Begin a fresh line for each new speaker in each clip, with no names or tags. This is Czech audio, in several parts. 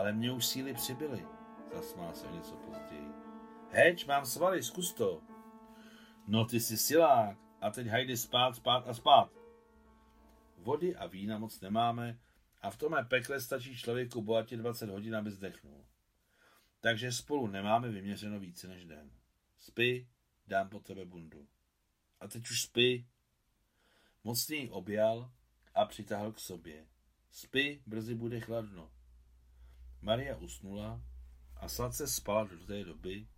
Ale mě už síly přibyly, zasmál se o něco později. Heč, mám svaly, zkus to. No ty jsi silák, a teď hajdy spát, spát a spát. Vody a vína moc nemáme a v tomhle pekle stačí člověku bohatě 20 hodin, aby zdechnul. Takže spolu nemáme vyměřeno více než den. Spí, dám po tebe bundu. A teď už spí. Mocně objal a přitáhl k sobě. Spí, brzy bude chladno. Maria usnula a sladce spala do té doby,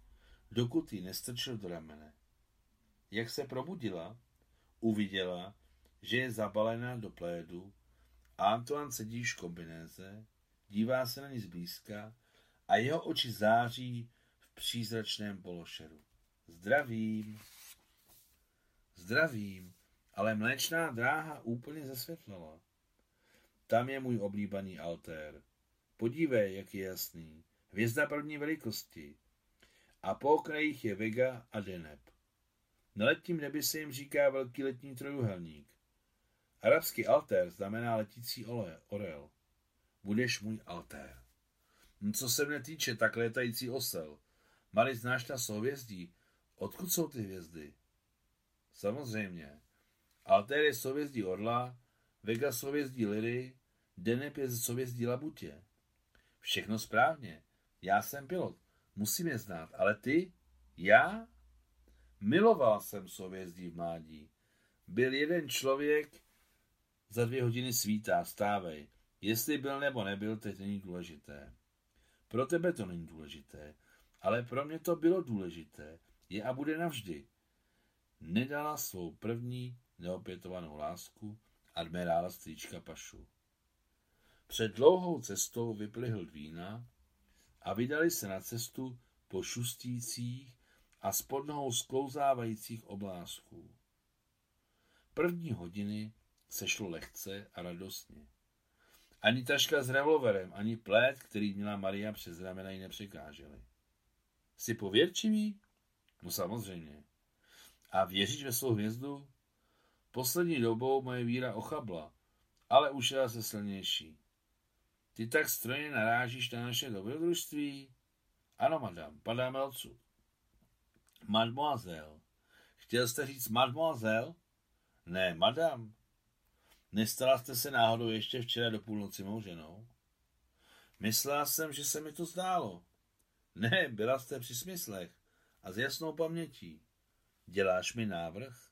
dokud ji nestrčil do ramene. Jak se probudila, uviděla, že je zabalená do plédu a Antoine sedí v kombinéze, dívá se na ní zblízka a jeho oči září v přízračném pološeru. Zdravím. Zdravím, ale mléčná dráha úplně zasvětlala. Tam je můj oblíbený altér. Podívej, jak je jasný. Hvězda první velikosti. A po okrajích je Vega a Deneb. Na letním nebi se jim říká velký letní trojuhelník. Arabský altér znamená letící ole, orel. Budeš můj altér. No, co se mne týče, tak létající osel. Mali znáš ta souvězdí? Odkud jsou ty hvězdy? Samozřejmě. Altér je souvězdí orla, Vega souvězdí liry, Deneb je souvězdí labutě. Všechno správně. Já jsem pilot. Musím je znát. Ale ty? Já? Miloval jsem souvězdí v mládí. Byl jeden člověk, za dvě hodiny svítá, stávej. Jestli byl nebo nebyl, teď není důležité. Pro tebe to není důležité, ale pro mě to bylo důležité. Je a bude navždy. Nedala svou první neopětovanou lásku admirála strýčka Pašu. Před dlouhou cestou vyplihl vína a vydali se na cestu po šustících a spod nohou sklouzávajících oblázků. První hodiny se šlo lehce a radostně. Ani taška s revolverem, ani plét, který měla Maria přes ramena, ji nepřekážely. Jsi pověrčivý? No samozřejmě. A věříš ve svou hvězdu? Poslední dobou moje víra ochabla, ale už je se silnější. Ty tak strojně narážíš na naše dobrodružství? Ano, madam, padáme odsud. Mademoiselle. Chtěl jste říct mademoiselle? Ne, madam. Nestala jste se náhodou ještě včera do půlnoci mou ženou? Myslela jsem, že se mi to zdálo. Ne, byla jste při smyslech a s jasnou pamětí. Děláš mi návrh?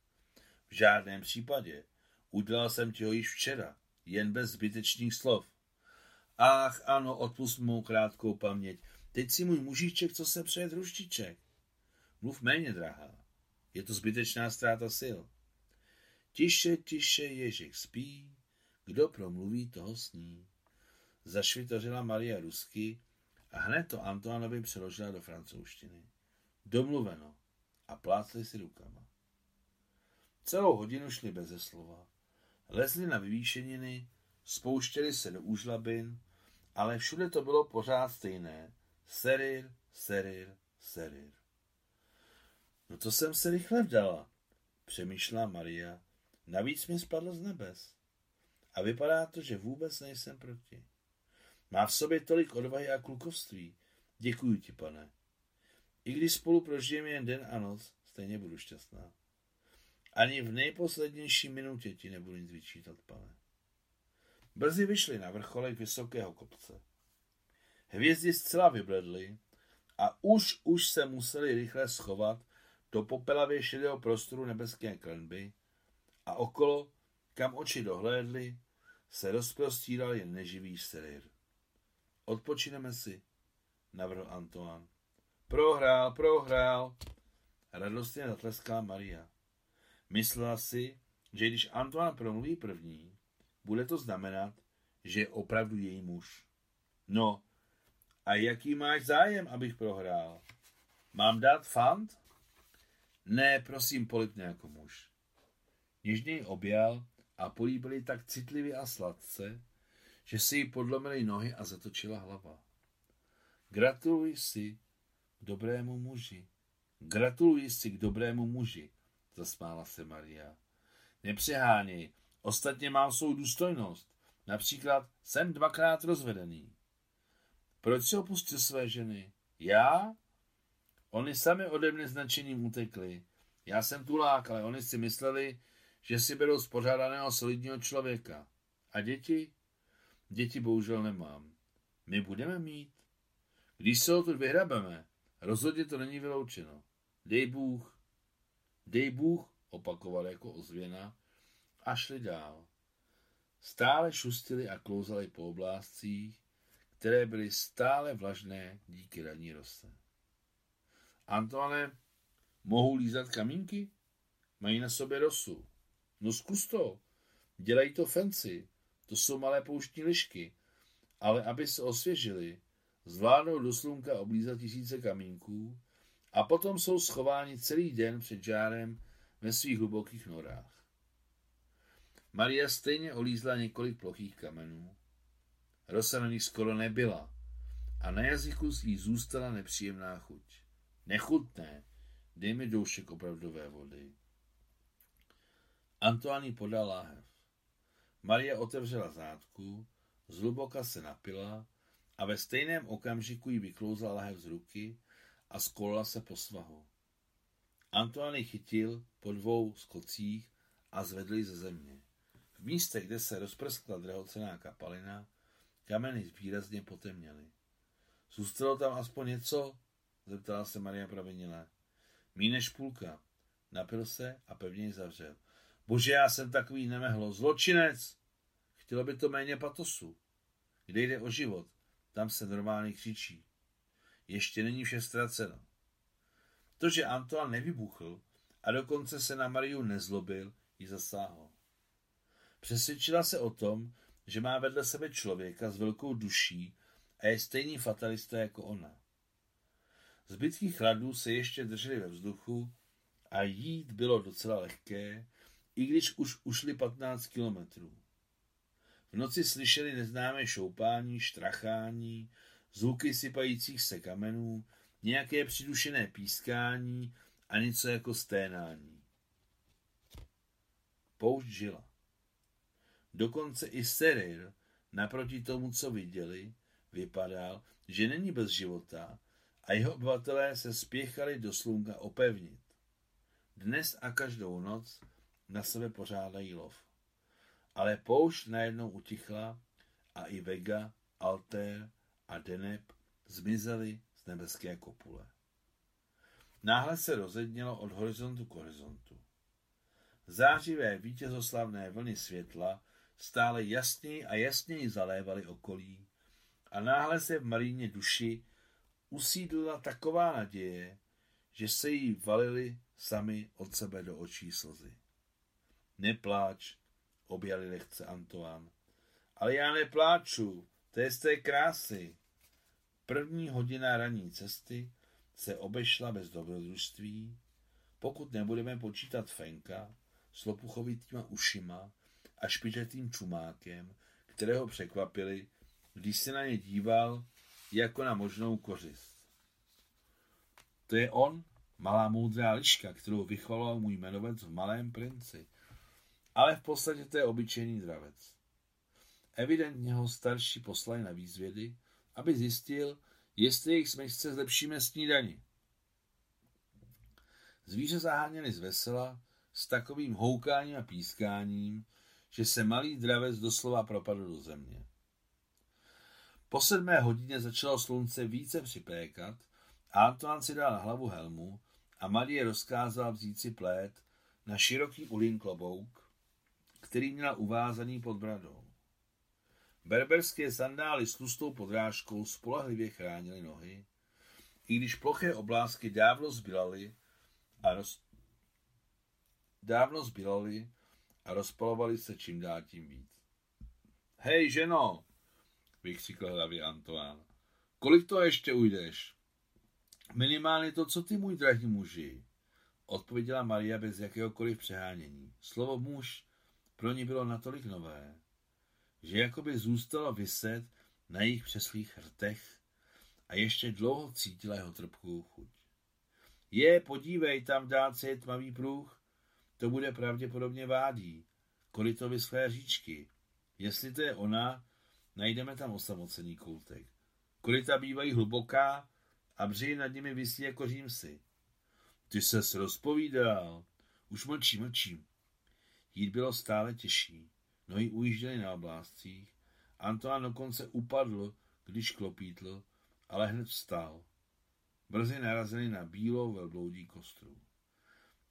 V žádném případě. Udělal jsem ti ho již včera, jen bez zbytečných slov. Ach, ano, odpust mou krátkou paměť. Teď si můj mužiček, co se přeje društiček. Mluv méně, drahá. Je to zbytečná ztráta sil. Tiše, tiše, Ježek spí, kdo promluví, toho sní. Zašvitořila Maria rusky a hned to Antoanovi přeložila do francouzštiny. Domluveno. A plácli si rukama. Celou hodinu šli beze slova. Lezli na vyvýšeniny, spouštěli se do úžlabin, ale všude to bylo pořád stejné. Serir, serir, serir. No to jsem se rychle vdala, přemýšlela Maria. Navíc mi spadlo z nebes. A vypadá to, že vůbec nejsem proti. Má v sobě tolik odvahy a klukovství. Děkuji ti, pane. I když spolu prožijeme jen den a noc, stejně budu šťastná. Ani v nejposlednější minutě ti nebudu nic vyčítat, pane. Brzy vyšli na vrcholek vysokého kopce. Hvězdy zcela vybledly a už už se museli rychle schovat do popelavě šedého prostoru nebeské klenby a okolo, kam oči dohlédly, se rozprostíral jen neživý serir. Odpočineme si, navrhl Antoine. Prohrál, prohrál. Radostně zatleskala Maria. Myslela si, že když Antoine promluví první, bude to znamenat, že je opravdu její muž. No, a jaký máš zájem, abych prohrál? Mám dát fant? Ne, prosím, polipně jako muž. Něžně objal a políbili tak citlivě a sladce, že si jí podlomily nohy a zatočila hlava. Gratuluji si k dobrému muži. Gratuluji si k dobrému muži, zasmála se Maria. Nepřeháněj, ostatně mám svou důstojnost. Například jsem dvakrát rozvedený. Proč si opustil své ženy? Já? Oni sami ode mne značením utekli. Já jsem tu lák, ale oni si mysleli, že si berou spořádaného solidního člověka. A děti? Děti bohužel nemám. My budeme mít. Když se tu vyhrabeme, rozhodně to není vyloučeno. Dej Bůh. Dej Bůh, opakoval jako ozvěna a šli dál. Stále šustili a klouzali po oblázcích, které byly stále vlažné díky ranní rose. Antoine, mohou lízat kamínky? Mají na sobě rosu. No zkus to. Dělají to fenci. To jsou malé pouštní lišky. Ale aby se osvěžili, zvládnou do slunka oblízat tisíce kamínků a potom jsou schováni celý den před žárem ve svých hlubokých norách. Maria stejně olízla několik plochých kamenů. Rosa na nich skoro nebyla a na jazyku jí zůstala nepříjemná chuť. Nechutné, dej mi doušek opravdové vody. Antoine podal láhev. Maria otevřela zátku, zhluboka se napila a ve stejném okamžiku jí vyklouzla lahev z ruky a skolila se po svahu. Antoine chytil po dvou skocích a zvedl ji ze země. V místě, kde se rozprskla drahocená kapalina, kameny výrazně potemněly. Zůstalo tam aspoň něco? zeptala se Maria provinile. Mí než půlka. Napil se a pevně ji zavřel. Bože, já jsem takový nemehlo. Zločinec! Chtělo by to méně patosu. Kde jde o život, tam se normálně křičí. Ještě není vše ztraceno. To, že Antoine nevybuchl a dokonce se na Mariu nezlobil, ji zasáhlo. Přesvědčila se o tom, že má vedle sebe člověka s velkou duší a je stejný fatalista jako ona. Zbytky chladů se ještě držely ve vzduchu a jít bylo docela lehké, i když už ušli 15 kilometrů. V noci slyšeli neznámé šoupání, štrachání, zvuky sypajících se kamenů, nějaké přidušené pískání a něco jako sténání. Poušť žila. Dokonce i Serir, naproti tomu, co viděli, vypadal, že není bez života a jeho obyvatelé se spěchali do slunka opevnit. Dnes a každou noc na sebe pořádají lov. Ale poušť najednou utichla a i Vega, Alter a Deneb zmizely z nebeské kopule. Náhle se rozednělo od horizontu k horizontu. Zářivé vítězoslavné vlny světla stále jasněji a jasněji zalévaly okolí a náhle se v Maríně duši usídlila taková naděje, že se jí valily sami od sebe do očí slzy. Nepláč, objali lehce Antoine. Ale já nepláču, to je z té krásy. První hodina ranní cesty se obešla bez dobrodružství, pokud nebudeme počítat Fenka s lopuchovitýma ušima a špičatým čumákem, kterého překvapili, když se na ně díval jako na možnou kořist. To je on, malá moudrá liška, kterou vychvaloval můj jmenovec v Malém princi. Ale v podstatě to je obyčejný dravec. Evidentně ho starší poslali na výzvědy, aby zjistil, jestli jejich smečce zlepšíme snídani. Zvíře zaháněli z vesela s takovým houkáním a pískáním, že se malý dravec doslova propadl do země. Po sedmé hodině začalo slunce více připékat a Antoine si dal na hlavu helmu a Marie rozkázala vzít si plét na široký ulín klobouk, který měla uvázaný pod bradou. Berberské sandály s tlustou podrážkou spolehlivě chránily nohy, i když ploché oblázky dávno zbylaly a roz... dávno zbylaly a rozpalovaly se čím dál tím víc. Hej, ženo, vykřikl hlavě Antoine. Kolik to ještě ujdeš? Minimálně to, co ty, můj drahý muži, odpověděla Maria bez jakéhokoliv přehánění. Slovo muž pro ní bylo natolik nové, že jakoby zůstalo vyset na jejich přeslých hrtech a ještě dlouho cítila jeho trpkou chuť. Je, podívej, tam dálce je tmavý pruh, to bude pravděpodobně vádí, to vyschlé říčky. Jestli to je ona, najdeme tam osamocený koutek. Koryta bývají hluboká a břihy nad nimi visí jako římsy. Ty ses rozpovídal. Už mlčí, mlčím. Jít bylo stále těžší. Nohy ujížděly na oblázcích. Antoine dokonce upadl, když klopítl, ale hned vstal. Brzy narazili na bílou velbloudí kostru.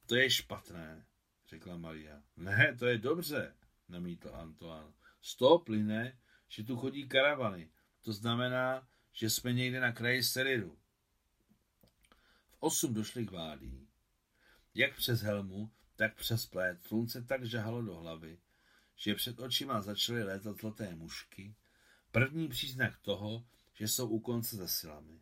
To je špatné, řekla Maria. Ne, to je dobře, namítl Antoine. Z toho plyne, že tu chodí karavany. To znamená, že jsme někde na kraji Seridu. V osm došli k vádí. Jak přes helmu, tak přes plét slunce tak žahalo do hlavy, že před očima začaly létat zlaté mušky, první příznak toho, že jsou u konce za silami.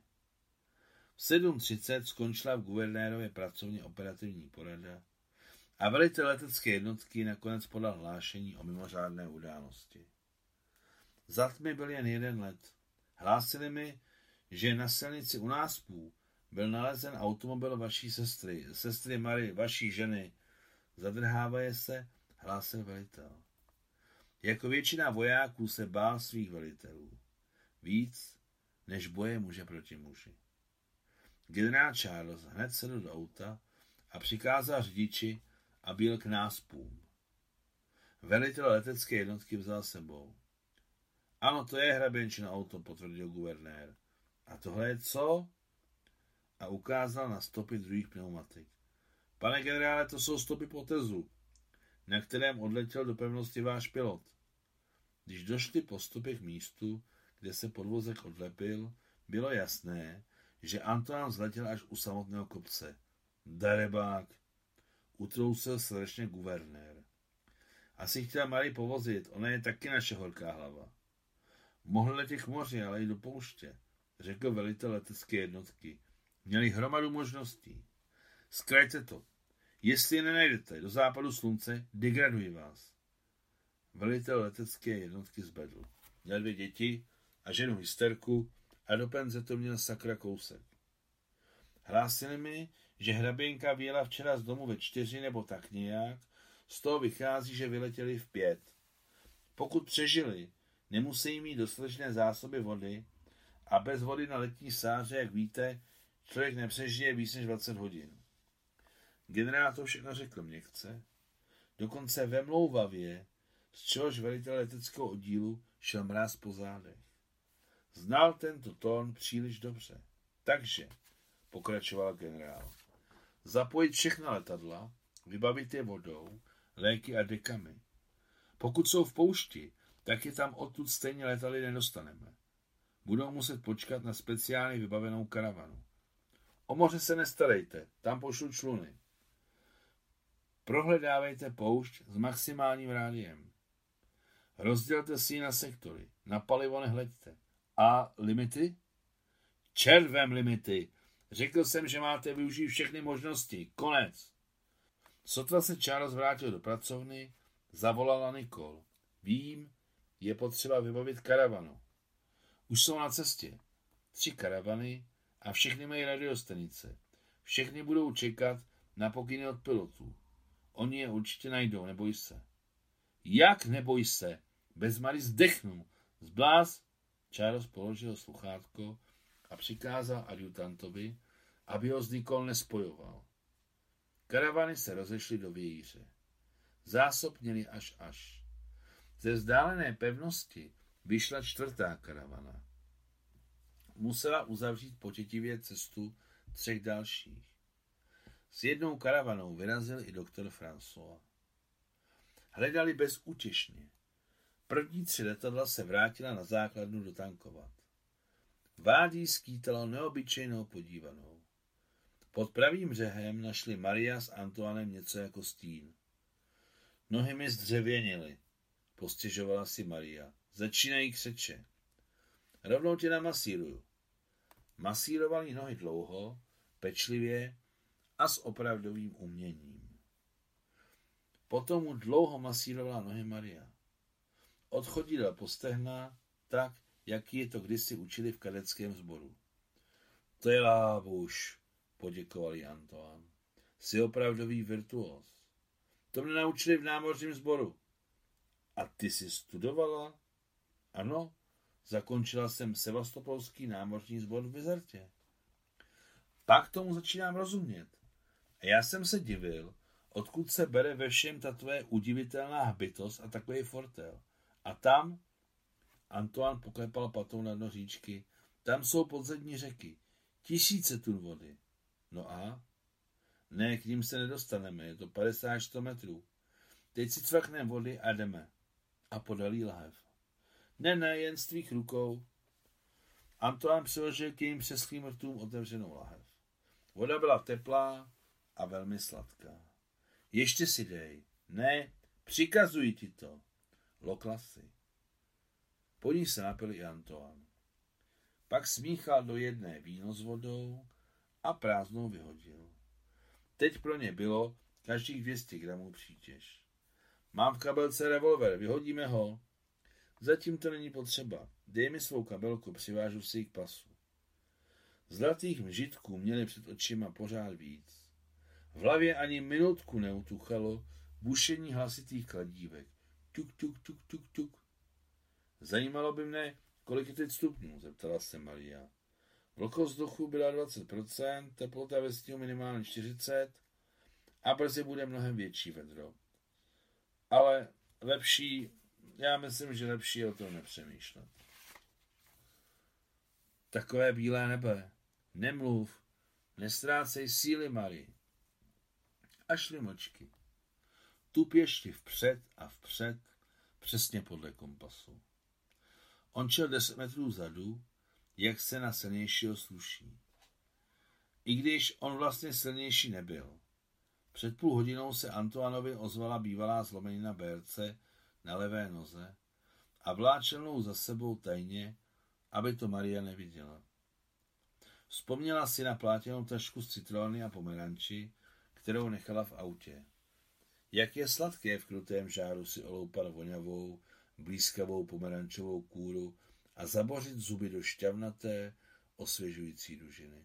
V 7.30 skončila v guvernérově pracovně operativní porada a velitel letecké jednotky nakonec podal hlášení o mimořádné události. Za tmy byl jen jeden let. Hlásili mi, že na silnici u náspů byl nalezen automobil vaší sestry, sestry Mary, vaší ženy. Zadrhávaje se, hlásil velitel. Jako většina vojáků se bál svých velitelů. Víc než boje muže proti muži. Generál Charles hned sedl do auta a přikázal řidiči, aby jel k náspům. Velitel letecké jednotky vzal sebou. Ano, to je hraběnčino auto, potvrdil guvernér. A tohle je co? A ukázal na stopy druhých pneumatik. Pane generále, to jsou stopy potezu, na kterém odletěl do pevnosti váš pilot. Když došli postupy k místu, kde se podvozek odlepil, bylo jasné, že Antoine zletěl až u samotného kopce. Darebák, utrousil srdečně guvernér. Asi chtěla Marie povozit, ona je taky naše horká hlava. Mohl letět k moři, ale i do pouště, řekl velitel letecké jednotky. Měli hromadu možností. Zkrajte to. Jestli je nenajdete do západu slunce, degraduji vás. Velitel letecké jednotky zbedl. Měl dvě děti a ženu hysterku a do penze to měl sakra kousek. Hlásili mi, že hraběnka vyjela včera z domu ve čtyři nebo tak nějak, z toho vychází, že vyletěli v pět. Pokud přežili, nemusí mít dostatečné zásoby vody a bez vody na letní sáře, jak víte, člověk nepřežije víc než 20 hodin. Generál to všechno řekl měkce, dokonce vemlouvavě, z čehož velitel leteckého oddílu šel mráz po zádech. Znal tento tón příliš dobře. Takže, pokračoval generál, zapojit všechna letadla, vybavit je vodou, léky a dekami. Pokud jsou v poušti, tak je tam odtud stejně letali nedostaneme. Budou muset počkat na speciálně vybavenou karavanu. O moře se nestarejte, tam pošlu čluny. Prohledávejte poušť s maximálním rádiem. Rozdělte si ji na sektory. Na palivo nehleďte. A limity? Červem limity. Řekl jsem, že máte využít všechny možnosti. Konec. Sotva se Charles vrátil do pracovny, zavolala Nikol. Vím, je potřeba vybavit karavanu. Už jsou na cestě. Tři karavany a všechny mají radiostanice. Všechny budou čekat na pokyny od pilotů. Oni je určitě najdou, neboj se. Jak neboj se? Bez Mary zdechnu. Zbláz. Charles položil sluchátko a přikázal adjutantovi, aby ho s Nikol nespojoval. Karavany se rozešly do vějíře. Zásob měli až až. Ze vzdálené pevnosti vyšla čtvrtá karavana. Musela uzavřít potětivě cestu třech dalších. S jednou karavanou vyrazil i doktor François. Hledali bezútěšně. První tři letadla se vrátila na základnu dotankovat. Vádí skýtalo neobyčejnou podívanou. Pod pravým břehem našli Maria s Antoinem něco jako stín. Nohy mi zdřevěnily, postěžovala si Maria. Začínají křeče. Rovnou tě namasíruju. Masírovali nohy dlouho, pečlivě a s opravdovým uměním. Potom mu dlouho masírovala nohy Maria. Odchodila po stehna tak, jak je to kdysi učili v kadeckém sboru. To je lábuš, poděkoval jí Antoine. Jsi opravdový virtuos. To mě naučili v námořním sboru. A ty jsi studovala? Ano, Zakončila jsem sevastopolský námořní zbor v Vizertě. Pak tomu začínám rozumět. A já jsem se divil, odkud se bere ve všem ta tvoje udivitelná hbitost a takový fortel. A tam, Antoine poklepal patou na dno říčky, tam jsou podzemní řeky, tisíce tun vody. No a? Ne, k ním se nedostaneme, je to 50 metrů. Teď si cvakneme vody a jdeme. A podalí lahev. Ne, ne, jen z tvých rukou. Antoine přiložil k jejím přeschlým rtům otevřenou lahev. Voda byla teplá a velmi sladká. Ještě si dej. Ne, přikazuji ti to. Lokla si. Po ní se napil i Antoine. Pak smíchal do jedné víno s vodou a prázdnou vyhodil. Teď pro ně bylo každých 200 gramů přítěž. Mám v kabelce revolver, vyhodíme ho. Zatím to není potřeba. Dej mi svou kabelku, přivážu si ji k pasu. Zlatých mžitků měli před očima pořád víc. V hlavě ani minutku neutuchalo bušení hlasitých kladívek. Tuk, tuk, tuk, tuk, tuk. Zajímalo by mne, kolik je teď stupňů, zeptala se Maria. Vlhkost vzduchu byla 20%, teplota ve stínu minimálně 40 a brzy bude mnohem větší vedro. Ale lepší, já myslím, že lepší je o tom nepřemýšlet. Takové bílé nebe. Nemluv, nestrácej síly, Mary. A šli mlčky. Tupě šli vpřed a vpřed, přesně podle kompasu. On čel deset metrů zadu, jak se na silnějšího sluší. I když on vlastně silnější nebyl. Před půl hodinou se Antoanovi ozvala bývalá zlomenina Berce na levé noze a vláčelnou za sebou tajně, aby to Maria neviděla. Vzpomněla si na plátěnou tašku z citrony a pomeranči, kterou nechala v autě. Jak je sladké v krutém žáru si oloupat voňavou, blízkavou pomerančovou kůru a zabořit zuby do šťavnaté, osvěžující dužiny.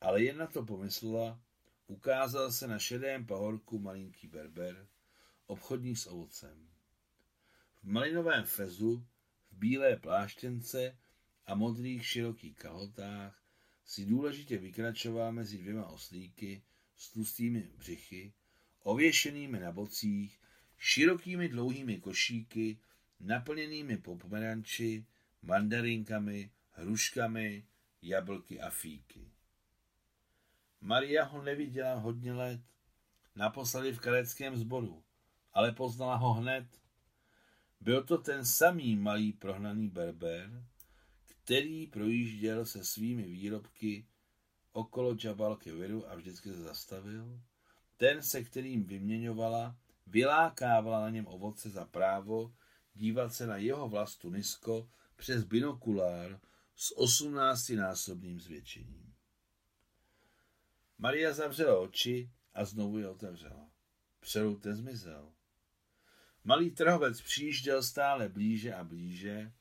Ale jen na to pomyslela, ukázal se na šedém pahorku malinký berber, obchodník s ovocem. V malinovém fezu, v bílé pláštěnce a modrých širokých kalhotách si důležitě vykračoval mezi dvěma oslíky s tlustými břichy, ověšenými na bocích, širokými dlouhými košíky, naplněnými pomeranči, mandarinkami, hruškami, jablky a fíky. Maria ho neviděla hodně let, naposledy v kareckém sboru, ale poznala ho hned. Byl to ten samý malý prohnaný berber, který projížděl se svými výrobky okolo Jabal Keviru a vždycky se zastavil, ten, se kterým vyměňovala, vylákávala na něm ovoce za právo dívat se na jeho vlast Tunisko přes binokulár s osmnáctinásobným zvětšením. Maria zavřela oči a znovu je otevřela. Přelout zmizel. Malý trhovec přijížděl stále blíže a blíže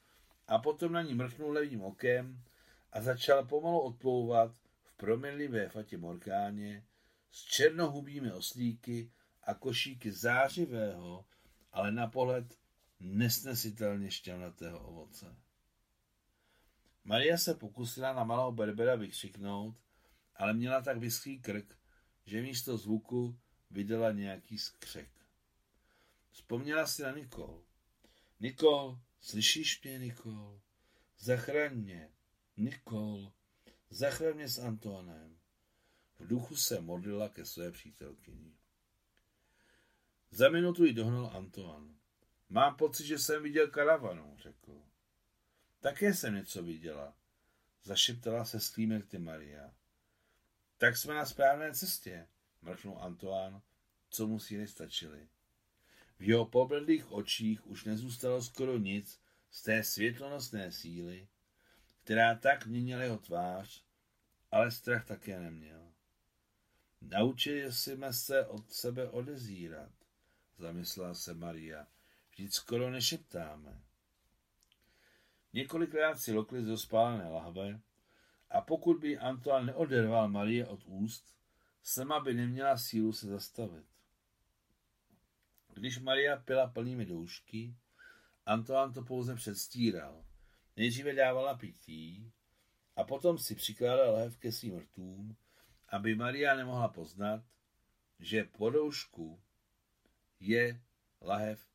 a potom na ní mrknul levým okem a začal pomalu odplouvat v proměnlivé fatě Morkáně s černohubými oslíky a košíky zářivého, ale na pohled nesnesitelně šťavnatého ovoce. Maria se pokusila na malého berbera vykřiknout, ale měla tak vyschlý krk, že místo zvuku vydala nějaký skřek. Vzpomněla si na Nikol. Nikol, slyšíš mě, Nikol? Zachraň mě, Nikol, zachraň mě s Antonem. V duchu se modlila ke své přítelkyni. Za minutu ji dohnal Antoine. Mám pocit, že jsem viděl karavanu, řekl. Také jsem něco viděla, zašeptala se sklímerty Maria. Tak jsme na správné cestě, mrknul Antoine, co mu síly stačily. V jeho pobledlých očích už nezůstalo skoro nic z té světlonosné síly, která tak měnila jeho tvář, ale strach také neměl. Naučili jsme se od sebe odezírat, zamyslela se Maria. Vždyť skoro nešeptáme. Několikrát si lokli z spálené lahve a pokud by Antoine neoderval Marie od úst, sama by neměla sílu se zastavit. Když Maria pila plnými doušky, Antoine to pouze předstíral, nejdříve dávala pití a potom si přikládala lahev ke svým rtům, aby Maria nemohla poznat, že po doušku je lahev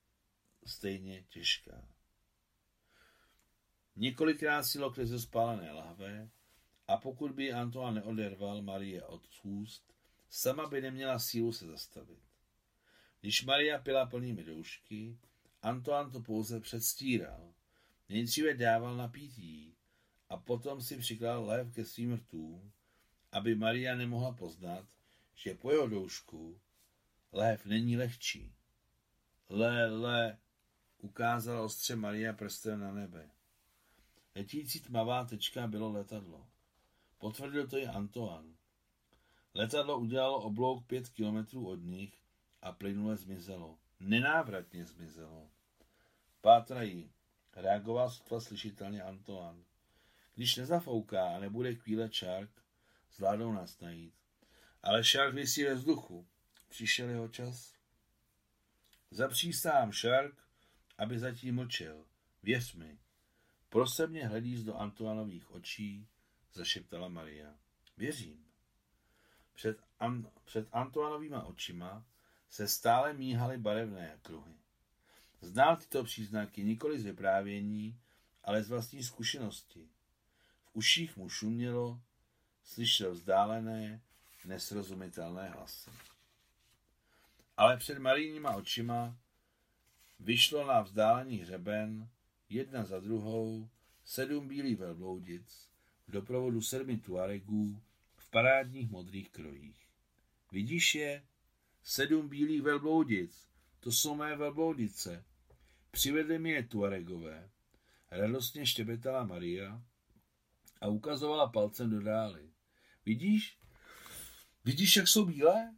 stejně těžká. Několikrát si lokli ze spálené lahve a pokud by Antoine neoderval Marie od úst, sama by neměla sílu se zastavit. Když Maria pila plnými doušky, Antoine to pouze předstíral. Nejdříve dával napítí a potom si přikládal lév ke svým rtům, aby Maria nemohla poznat, že po jeho doušku lév není lehčí. Le, le, ukázala ostře Maria prstem na nebe. Letící tmavá tečka bylo letadlo. Potvrdil to i Antoine. Letadlo udělalo oblouk pět kilometrů od nich a plynule zmizelo. Nenávratně zmizelo. Pátrají, reagoval sotva slyšitelně Antoine. Když nezafouká a nebude chvíle Shark, zvládnou nás najít. Ale Shark vysí ve vzduchu. Přišel jeho čas. Zapřísám Shark, aby zatím mlčel. Věř mi. Prosebně hledíš do Antoanových očí, zašeptala Maria. Věřím. Před, An- před Antoanovýma očima se stále míhaly barevné kruhy. Znal tyto příznaky nikoli z vyprávění, ale z vlastní zkušenosti. V uších mu šumělo, slyšel vzdálené, nesrozumitelné hlasy. Ale před Marijníma očima vyšlo na vzdálený hřeben jedna za druhou sedm bílých velbloudic v doprovodu sedmi tuaregů v parádních modrých krojích. Vidíš je? Sedm bílých velbloudic. To jsou mé velbloudice. Přivedli mi je tuaregové. Radostně štěbetala Maria a ukazovala palcem do dály. Vidíš? Vidíš, jak jsou bílé?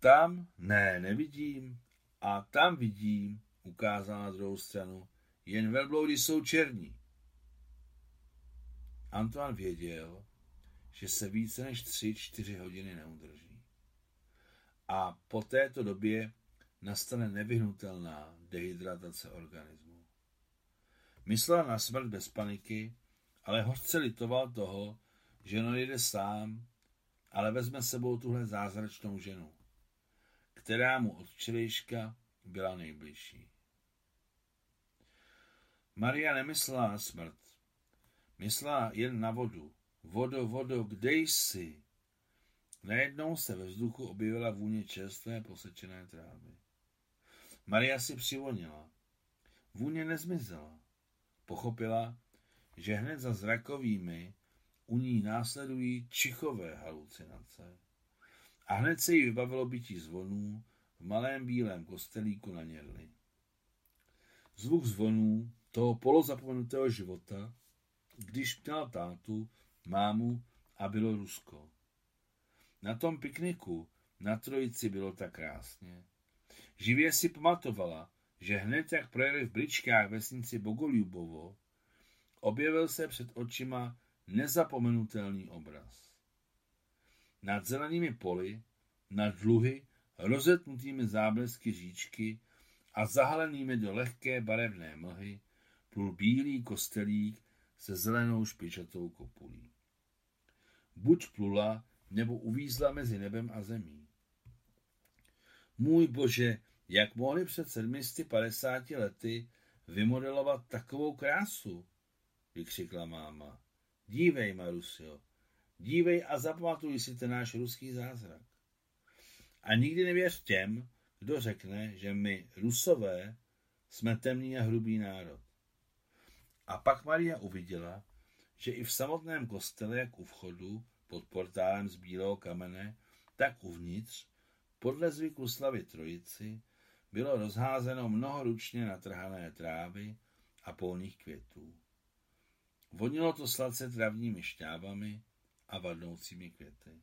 Tam? Ne, nevidím. A tam vidím, ukázala na druhou stranu. Jen velbloudy jsou černí. Antoine věděl, že se více než tři, čtyři hodiny neudrží. A po této době nastane nevyhnutelná dehydratace organismu. Myslel na smrt bez paniky, ale hořce litoval toho, že nejde sám, ale vezme sebou tuhle zázračnou ženu, která mu od včerejška byla nejbližší. Maria nemyslela na smrt. Myslela jen na vodu. Vodo, vodo, kde jsi? Najednou se ve vzduchu objevila vůně čerstvé posečené trávy. Maria si přivonila. Vůně nezmizela. Pochopila, že hned za zrakovými u ní následují čichové halucinace. A hned se jí vybavilo bytí zvonů v malém bílém kostelíku na Něrli. Zvuk zvonů toho polozapomenutého života, když měla tátu, mámu a bylo Rusko. Na tom pikniku na trojici bylo tak krásně. Živě si pamatovala, že hned jak projeli v Bričkách vesnici Bogoljubovo, objevil se před očima nezapomenutelný obraz. Nad zelenými poli, nad dluhy, rozetnutými záblesky říčky a zahalenými do lehké barevné mlhy, plul bílý kostelík se zelenou špičatou kopulí. Buď plula, nebo uvízla mezi nebem a zemí. Můj bože, jak mohli před 750 lety vymodelovat takovou krásu, vykřikla máma. Dívej, Marusio, dívej a zapamatuj si ten náš ruský zázrak. A nikdy nevěř těm, kdo řekne, že my, Rusové, jsme temný a hrubý národ. A pak Maria uviděla, že i v samotném kostele, jak u vchodu, pod portálem z bílého kamene, tak uvnitř, podle zvyku slavy trojici, bylo rozházeno mnoho ručně natrhané trávy a polních květů. Vonilo to sladce travními šťávami a vadnoucími květy.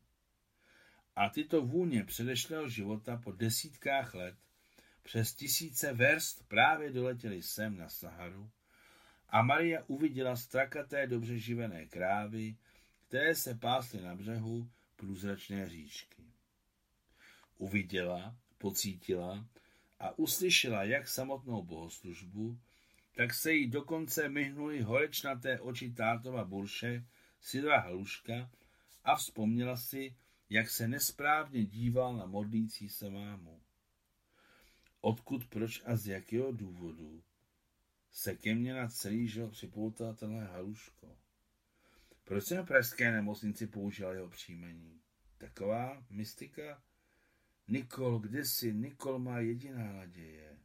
A tyto vůně předešlého života po desítkách let přes tisíce verst právě doletěly sem na Saharu a Maria uviděla strakaté dobře živené krávy, které se pásly na břehu průzračné říčky. Uviděla, pocítila a uslyšela jak samotnou bohoslužbu, tak se jí dokonce myhnuli horečnaté oči tátova burše, Sidra Haluška, a vzpomněla si, jak se nesprávně díval na modlící se mámu. Odkud, proč a z jakého důvodu se ke mně na celý život připoutal tenhle Haluško? Proč jsem v pražské nemocnici použil jeho příjmení? Taková mystika? Nikol, kde jsi? Nikol má jediná naděje.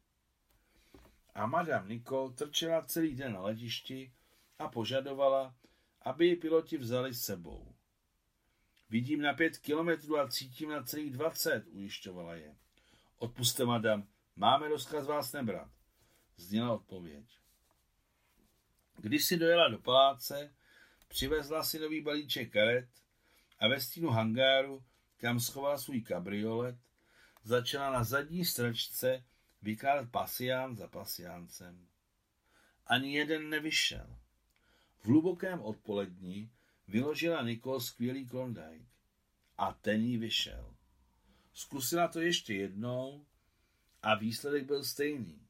A madame Nikol trčela celý den na letišti a požadovala, aby ji piloti vzali s sebou. Vidím na pět kilometrů a cítím na celých dvacet, ujišťovala je. Odpuste, madam, máme rozkaz vás nebrat, zněla odpověď. Když si dojela do paláce, přivezla si nový balíček karet a ve stínu hangáru, kam schovala svůj kabriolet, začala na zadní strčce vykládat pasián za pasiáncem. Ani jeden nevyšel. V hlubokém odpolední vyložila Nikol skvělý klondajk a ten jí vyšel. Zkusila to ještě jednou a výsledek byl stejný.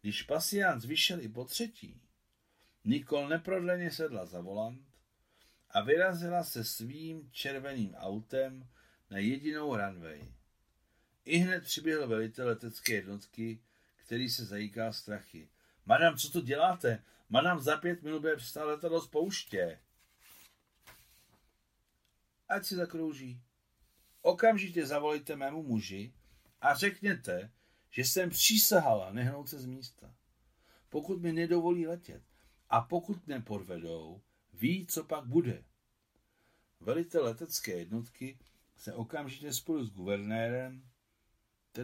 Když pasiánc vyšel i po třetí, Nikol neprodleně sedla za volant a vyrazila se svým červeným autem na jedinou runway. I hned přiběhl velitel letecké jednotky, který se zajíká strachy. Madam, co to děláte? Madam, za pět minut bude přestat letadlo z pouště. Ať si zakrouží. Okamžitě zavolejte mému muži a řekněte, že jsem přísahala nehnout se z místa. Pokud mi nedovolí letět a pokud mě podvedou, ví, co pak bude. Velitel letecké jednotky se okamžitě spolu s guvernérem,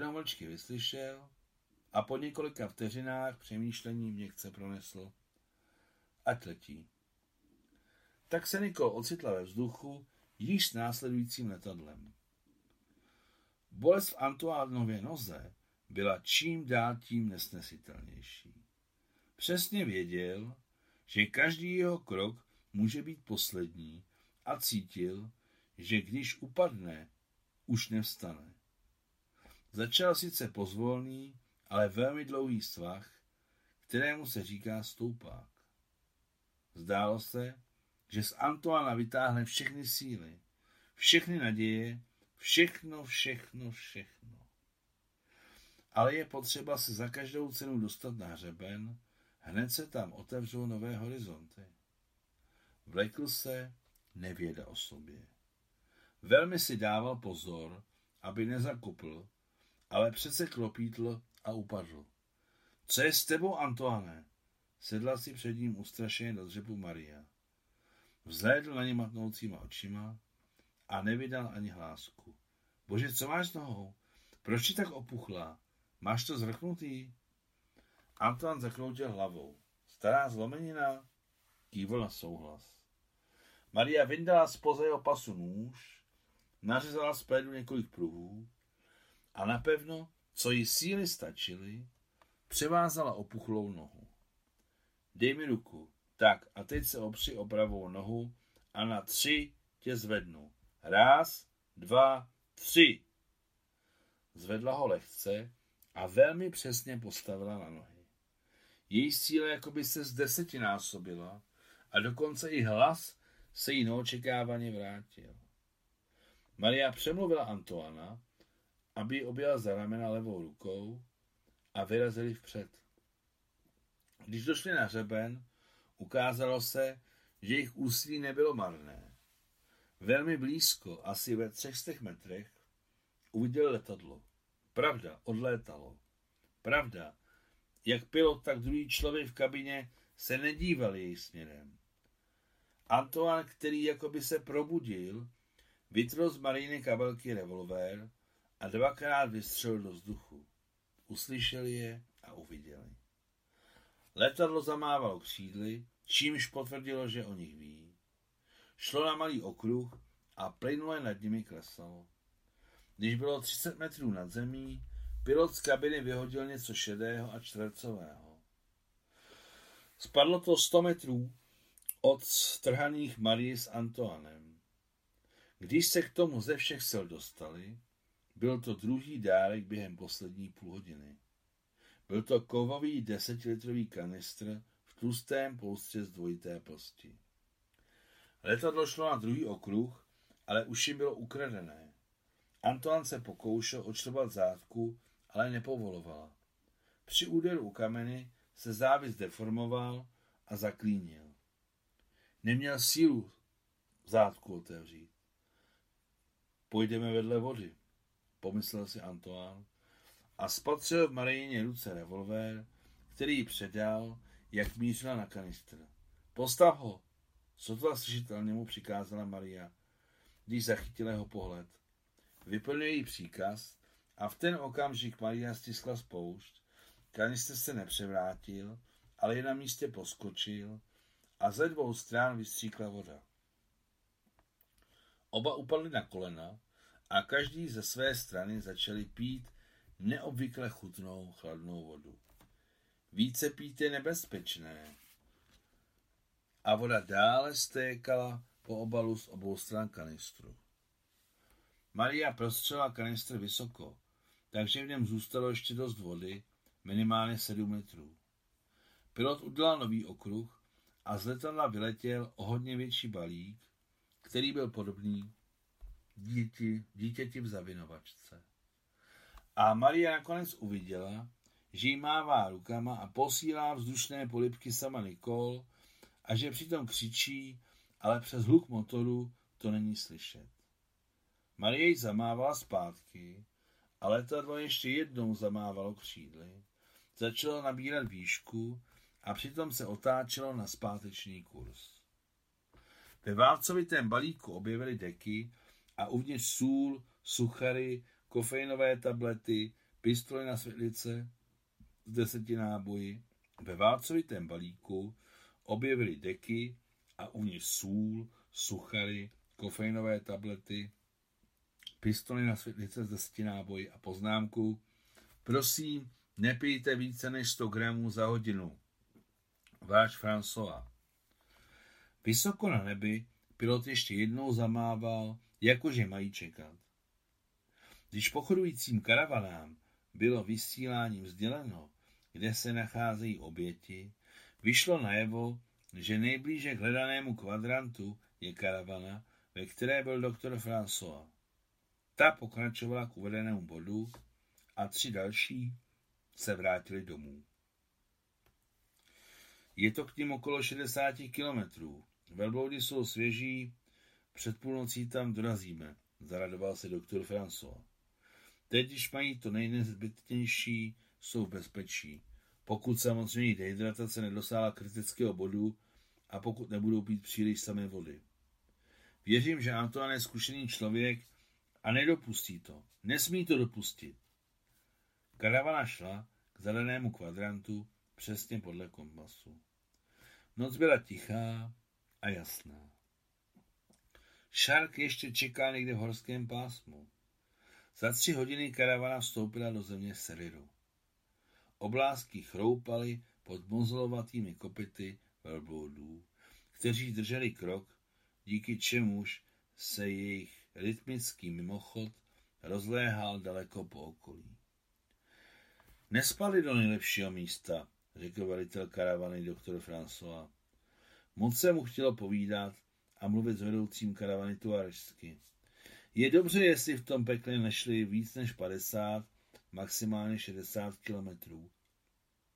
ho mlčky vyslyšel a po několika vteřinách přemýšlení měkce pronesl. Ať letí. Tak se Nikol ocitla ve vzduchu již s následujícím letadlem. Bolest v Antoánově noze byla čím dál tím nesnesitelnější. Přesně věděl, že každý jeho krok může být poslední a cítil, že když upadne, už nevstane. Začal sice pozvolný, ale velmi dlouhý svah, kterému se říká stoupák. Zdálo se, že z Antoana vytáhne všechny síly, všechny naděje, všechno, všechno, všechno. Ale je potřeba se za každou cenu dostat na hřeben, hned se tam otevřou nové horizonty. Vlekl se nevěda o sobě. Velmi si dával pozor, aby nezakupl, ale přece klopítl a upadl. Co je s tebou, Antoine? Sedla si před ním ustrašeně do dřepu Maria. Vzhlédl na ně matnoucíma očima a nevydal ani hlásku. Bože, co máš s nohou? Proč ti tak opuchla? Máš to zvrchnutý? Antoine zakroutil hlavou. Stará zlomenina? Kývl na souhlas. Maria vyndala z jeho pasu nůž, nařezala z pédu několik pruhů a napevno, co jí síly stačily, převázala opuchlou nohu. Dej mi ruku, tak a teď se opři o pravou nohu a na tři tě zvednu. Raz, dva, tři. Zvedla ho lehce a velmi přesně postavila na nohy. Její síla jakoby se z desetinásobila a dokonce i hlas se jí neočekávaně vrátil. Maria přemluvila Antoana, aby ji objela za ramena levou rukou a vyrazili vpřed. Když došli na hřeben, Ukázalo se, že jejich úsilí nebylo marné. Velmi blízko, asi ve třech metrech, uviděl letadlo. Pravda, odlétalo. Pravda, jak pilot, tak druhý člověk v kabině se nedívali její směrem. Antoine, který jakoby se probudil, vytrhl z Mariny kabelky revolver a dvakrát vystřelil do vzduchu. Uslyšeli je a uviděli. Letadlo zamávalo křídly, čímž potvrdilo, že o nich ví. Šlo na malý okruh a plynule nad nimi klesalo. Když bylo 30 metrů nad zemí, pilot z kabiny vyhodil něco šedého a čtvercového. Spadlo to 100 metrů od strhaných Marie s Antoanem. Když se k tomu ze všech sil dostali, byl to druhý dárek během poslední půl hodiny. Byl to kovový desetilitrový kanistr v tlustém poustře z dvojité plsti. Letadlo šlo na druhý okruh, ale už jim bylo ukradené. Antoine se pokoušel odšrobat zátku, ale nepovolovala. Při úderu u kameny se závis deformoval a zaklínil. Neměl sílu zátku otevřít. Půjdeme vedle vody, pomyslel si Antoine a spatřil v Marijině ruce revolver, který jí předal, jak mířila na kanistr. Postav ho, sotva slyšitelně mu přikázala Maria, když zachytila jeho pohled. Vyplnil její příkaz a v ten okamžik Maria stiskla spoušť, kanistr se nepřevrátil, ale je na místě poskočil a ze dvou stran vystříkla voda. Oba upadli na kolena a každý ze své strany začali pít neobvykle chutnou chladnou vodu. Více pít je nebezpečné. A voda dále stékala po obalu z obou stran kanistru. Maria prostřela kanistr vysoko, takže v něm zůstalo ještě dost vody, minimálně 7 litrů. Pilot udělal nový okruh a z letadla vyletěl o hodně větší balík, který byl podobný dítěti v zavinovačce. A Maria nakonec uviděla, že jí mává rukama a posílá vzdušné polipky sama Nikol a že přitom křičí, ale přes hluk motoru to není slyšet. Marie ji zamávala zpátky a letadlo ještě jednou zamávalo křídly, začalo nabírat výšku a přitom se otáčelo na zpáteční kurz. Ve válcovitém balíku objevily deky a uvnitř sůl, suchary, kofeinové tablety, pistole na světlice z deseti náboji. Ve válcovitém balíku objevily deky a uvnitř sůl, suchary, kofeinové tablety, pistoli na světlice z deseti náboji a poznámku. Prosím, nepijte více než 100 gramů za hodinu. Váš François. Vysoko na nebi pilot ještě jednou zamával, jakože mají čekat. Když pochodujícím karavanám bylo vysíláním sděleno, kde se nacházejí oběti, vyšlo najevo, že nejblíže k hledanému kvadrantu je karavana, ve které byl doktor François. Ta pokračovala k uvedenému bodu a tři další se vrátili domů. Je to k ním okolo 60 kilometrů. Velbloudy jsou svěží, před půlnocí tam dorazíme, zaradoval se doktor François. Teď, když mají to nejnezbytnější, jsou v bezpečí. Pokud samozřejmě dehydratace nedosáhla kritického bodu a pokud nebudou pít příliš samé vody. Věřím, že Antoine je zkušený člověk a nedopustí to. Nesmí to dopustit. Karavana šla k zelenému kvadrantu přesně podle kompasu. Noc byla tichá a jasná. Šark ještě čeká někde v horském pásmu. Za tři hodiny karavana vstoupila do země Seriru. Oblázky chroupaly pod mozlovatými kopyty velbloudů, kteří drželi krok, díky čemuž se jejich rytmický mimochod rozléhal daleko po okolí. Nespali do nejlepšího místa, řekl velitel karavany doktor François. Moc se mu chtělo povídat a mluvit s vedoucím karavany tuarežsky. Je dobře, jestli v tom pekle nešli víc než 50, maximálně 60 kilometrů.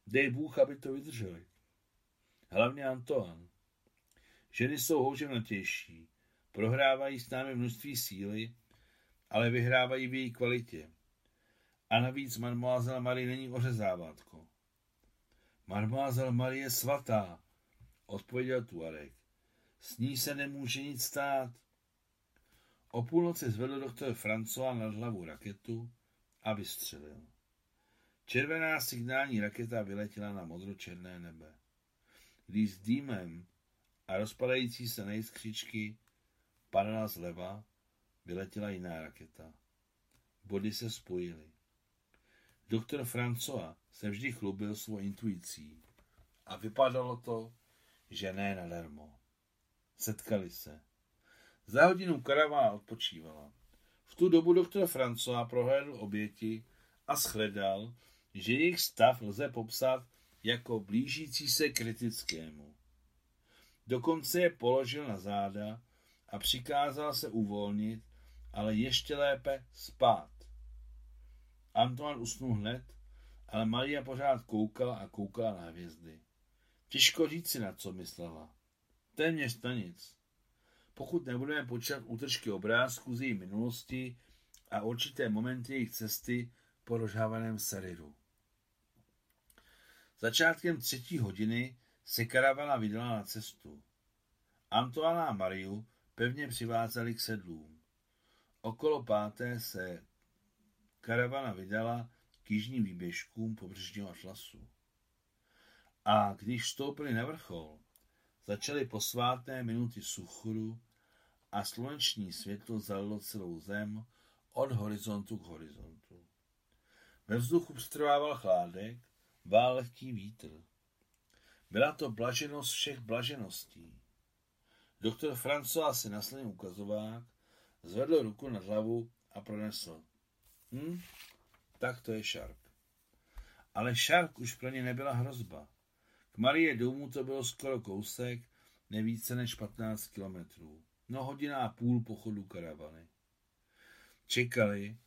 Dej Bůh, aby to vydrželi. Hlavně Antoine. Ženy jsou houževnatější, prohrávají s námi množství síly, ale vyhrávají v její kvalitě. A navíc mademoiselle Marie není ořezávátko. Mademoiselle Marie je svatá, odpověděl Tuareg. S ní se nemůže nic stát. O půlnoci zvedl doktor François nad hlavu raketu a vystřelil. Červená signální raketa vyletěla na modročerné nebe. Když s dýmem a rozpadající se nejskřičky padala zleva, vyletěla jiná raketa. Body se spojily. Doktor François se vždy chlubil svou intuicí a vypadalo to, že ne nadarmo. Setkali se. Za hodinu karavá odpočívala. V tu dobu doktor François prohlédl oběti a shledal, že jejich stav lze popsat jako blížící se kritickému. Dokonce je položil na záda a přikázal se uvolnit, ale ještě lépe spát. Antoine usnul hned, ale Maria pořád koukala a koukala na hvězdy. Těžko říct si, na co myslela. Téměř na nic. Pokud nebudeme počítat útržky obrázků z její minulosti a určité momenty jejich cesty po rozhávaném Sariru. Začátkem třetí hodiny se karavana vydala na cestu. Antoana a Mariu pevně přivázali k sedlům. Okolo páté se karavana vydala k jižním výběžkům pobřežního atlasu. A když vstoupili na vrchol, začaly posvátné minuty suchru a sluneční světlo zalilo celou zem od horizontu k horizontu. Ve vzduchu přetrvával chládek, vál lehký vítr. Byla to blaženost všech blažeností. Doktor François si naslnil ukazovák, zvedl ruku nad hlavu a pronesl. Hm, tak to je šark. Ale šark už pro ně nebyla hrozba. K Marie domů to bylo skoro kousek, nevíce než 15 kilometrů. No hodina a půl pochodu karavany. Čekali,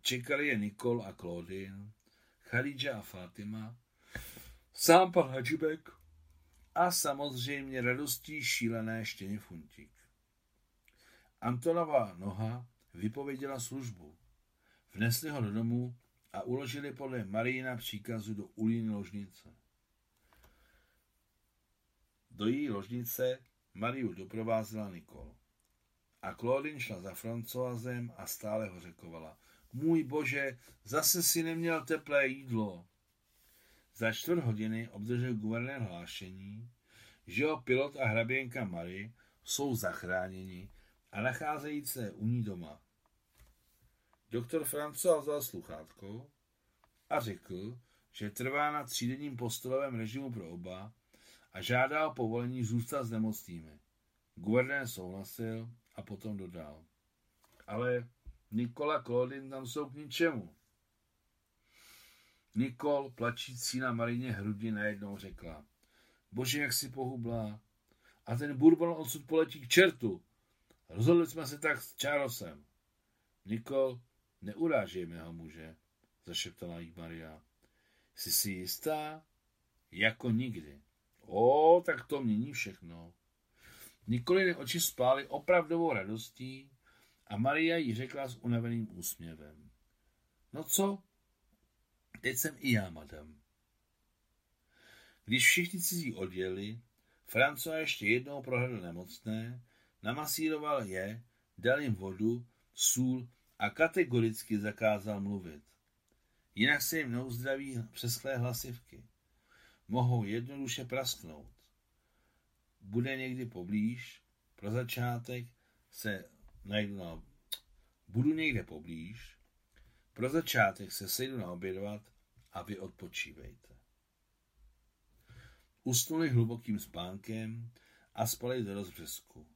čekali je Nikol a Claudine, Khadija a Fatima, sám pan Hadžibek a samozřejmě radostí šílené štěně Funtík. Antonova noha vypověděla službu. Vnesli ho do domu a uložili podle Marína příkazu do ulíny ložnice. Do její ložnice Mariu doprovázela Nikol. A Claudine šla za Francoazem a stále ho řekovala. Můj bože, zase si neměl teplé jídlo. Za čtvrt hodiny obdržel guvernér hlášení, že ho pilot a hraběnka Mary jsou zachráněni a nacházejí se u ní doma. Doktor François vzal sluchátko a řekl, že trvá na třídenním postolovém režimu pro oba a žádá o povolení zůstat s nemocnými. Guvernér souhlasil a potom dodal. Ale Nikola Claudin tam jsou k ničemu. Nikol, plačící na Marině hrudi, najednou řekla. Bože, jak si pohubla. A ten Bourbon odsud poletí k čertu. Rozhodli jsme se tak s Charlesem. Nikol, neurážejme ho, muže, zašeptala jí Maria. Jsi si jistá? Jako nikdy. O, tak to mění všechno. Nikoliny oči spály opravdovou radostí a Maria jí řekla s unaveným úsměvem. No co? Teď jsem i já, madam. Když všichni cizí odjeli, Francois ještě jednou prohledl nemocné, namasíroval je, dal jim vodu, sůl a kategoricky zakázal mluvit. Jinak se jim neuzdraví přesklé hlasivky. Mohou jednoduše prasknout. Bude někdy poblíž, pro začátek se najdu na... Budu někde poblíž, pro začátek se sejdu na obědovat a vy odpočívejte. Usnuli hlubokým spánkem a spali do rozbřesku.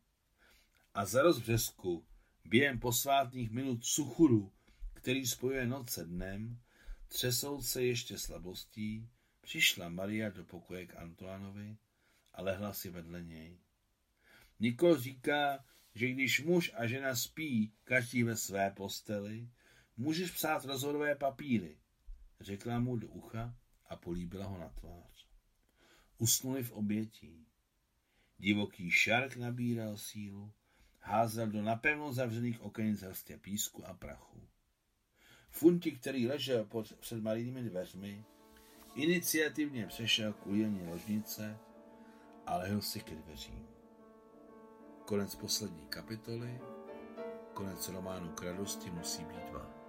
A za rozbřesku během posvátných minut suchuru, který spojuje noc se dnem, třesou se ještě slabostí, přišla Maria do pokoje k Antoánovi a lehla si vedle něj. Nikol říká, že když muž a žena spí každý ve své posteli, můžeš psát rozhodové papíry, řekla mu do ucha a políbila ho na tvář. Usnuli v obětí. Divoký šark nabíral sílu, házel do napevno zavřených okenic hrstě písku a prachu. Funti, který ležel pod, před malými dveřmi, iniciativně přešel k ujení ložnice a lehl si ke dveřím. Konec poslední kapitoly, konec románu k radosti musí být dva.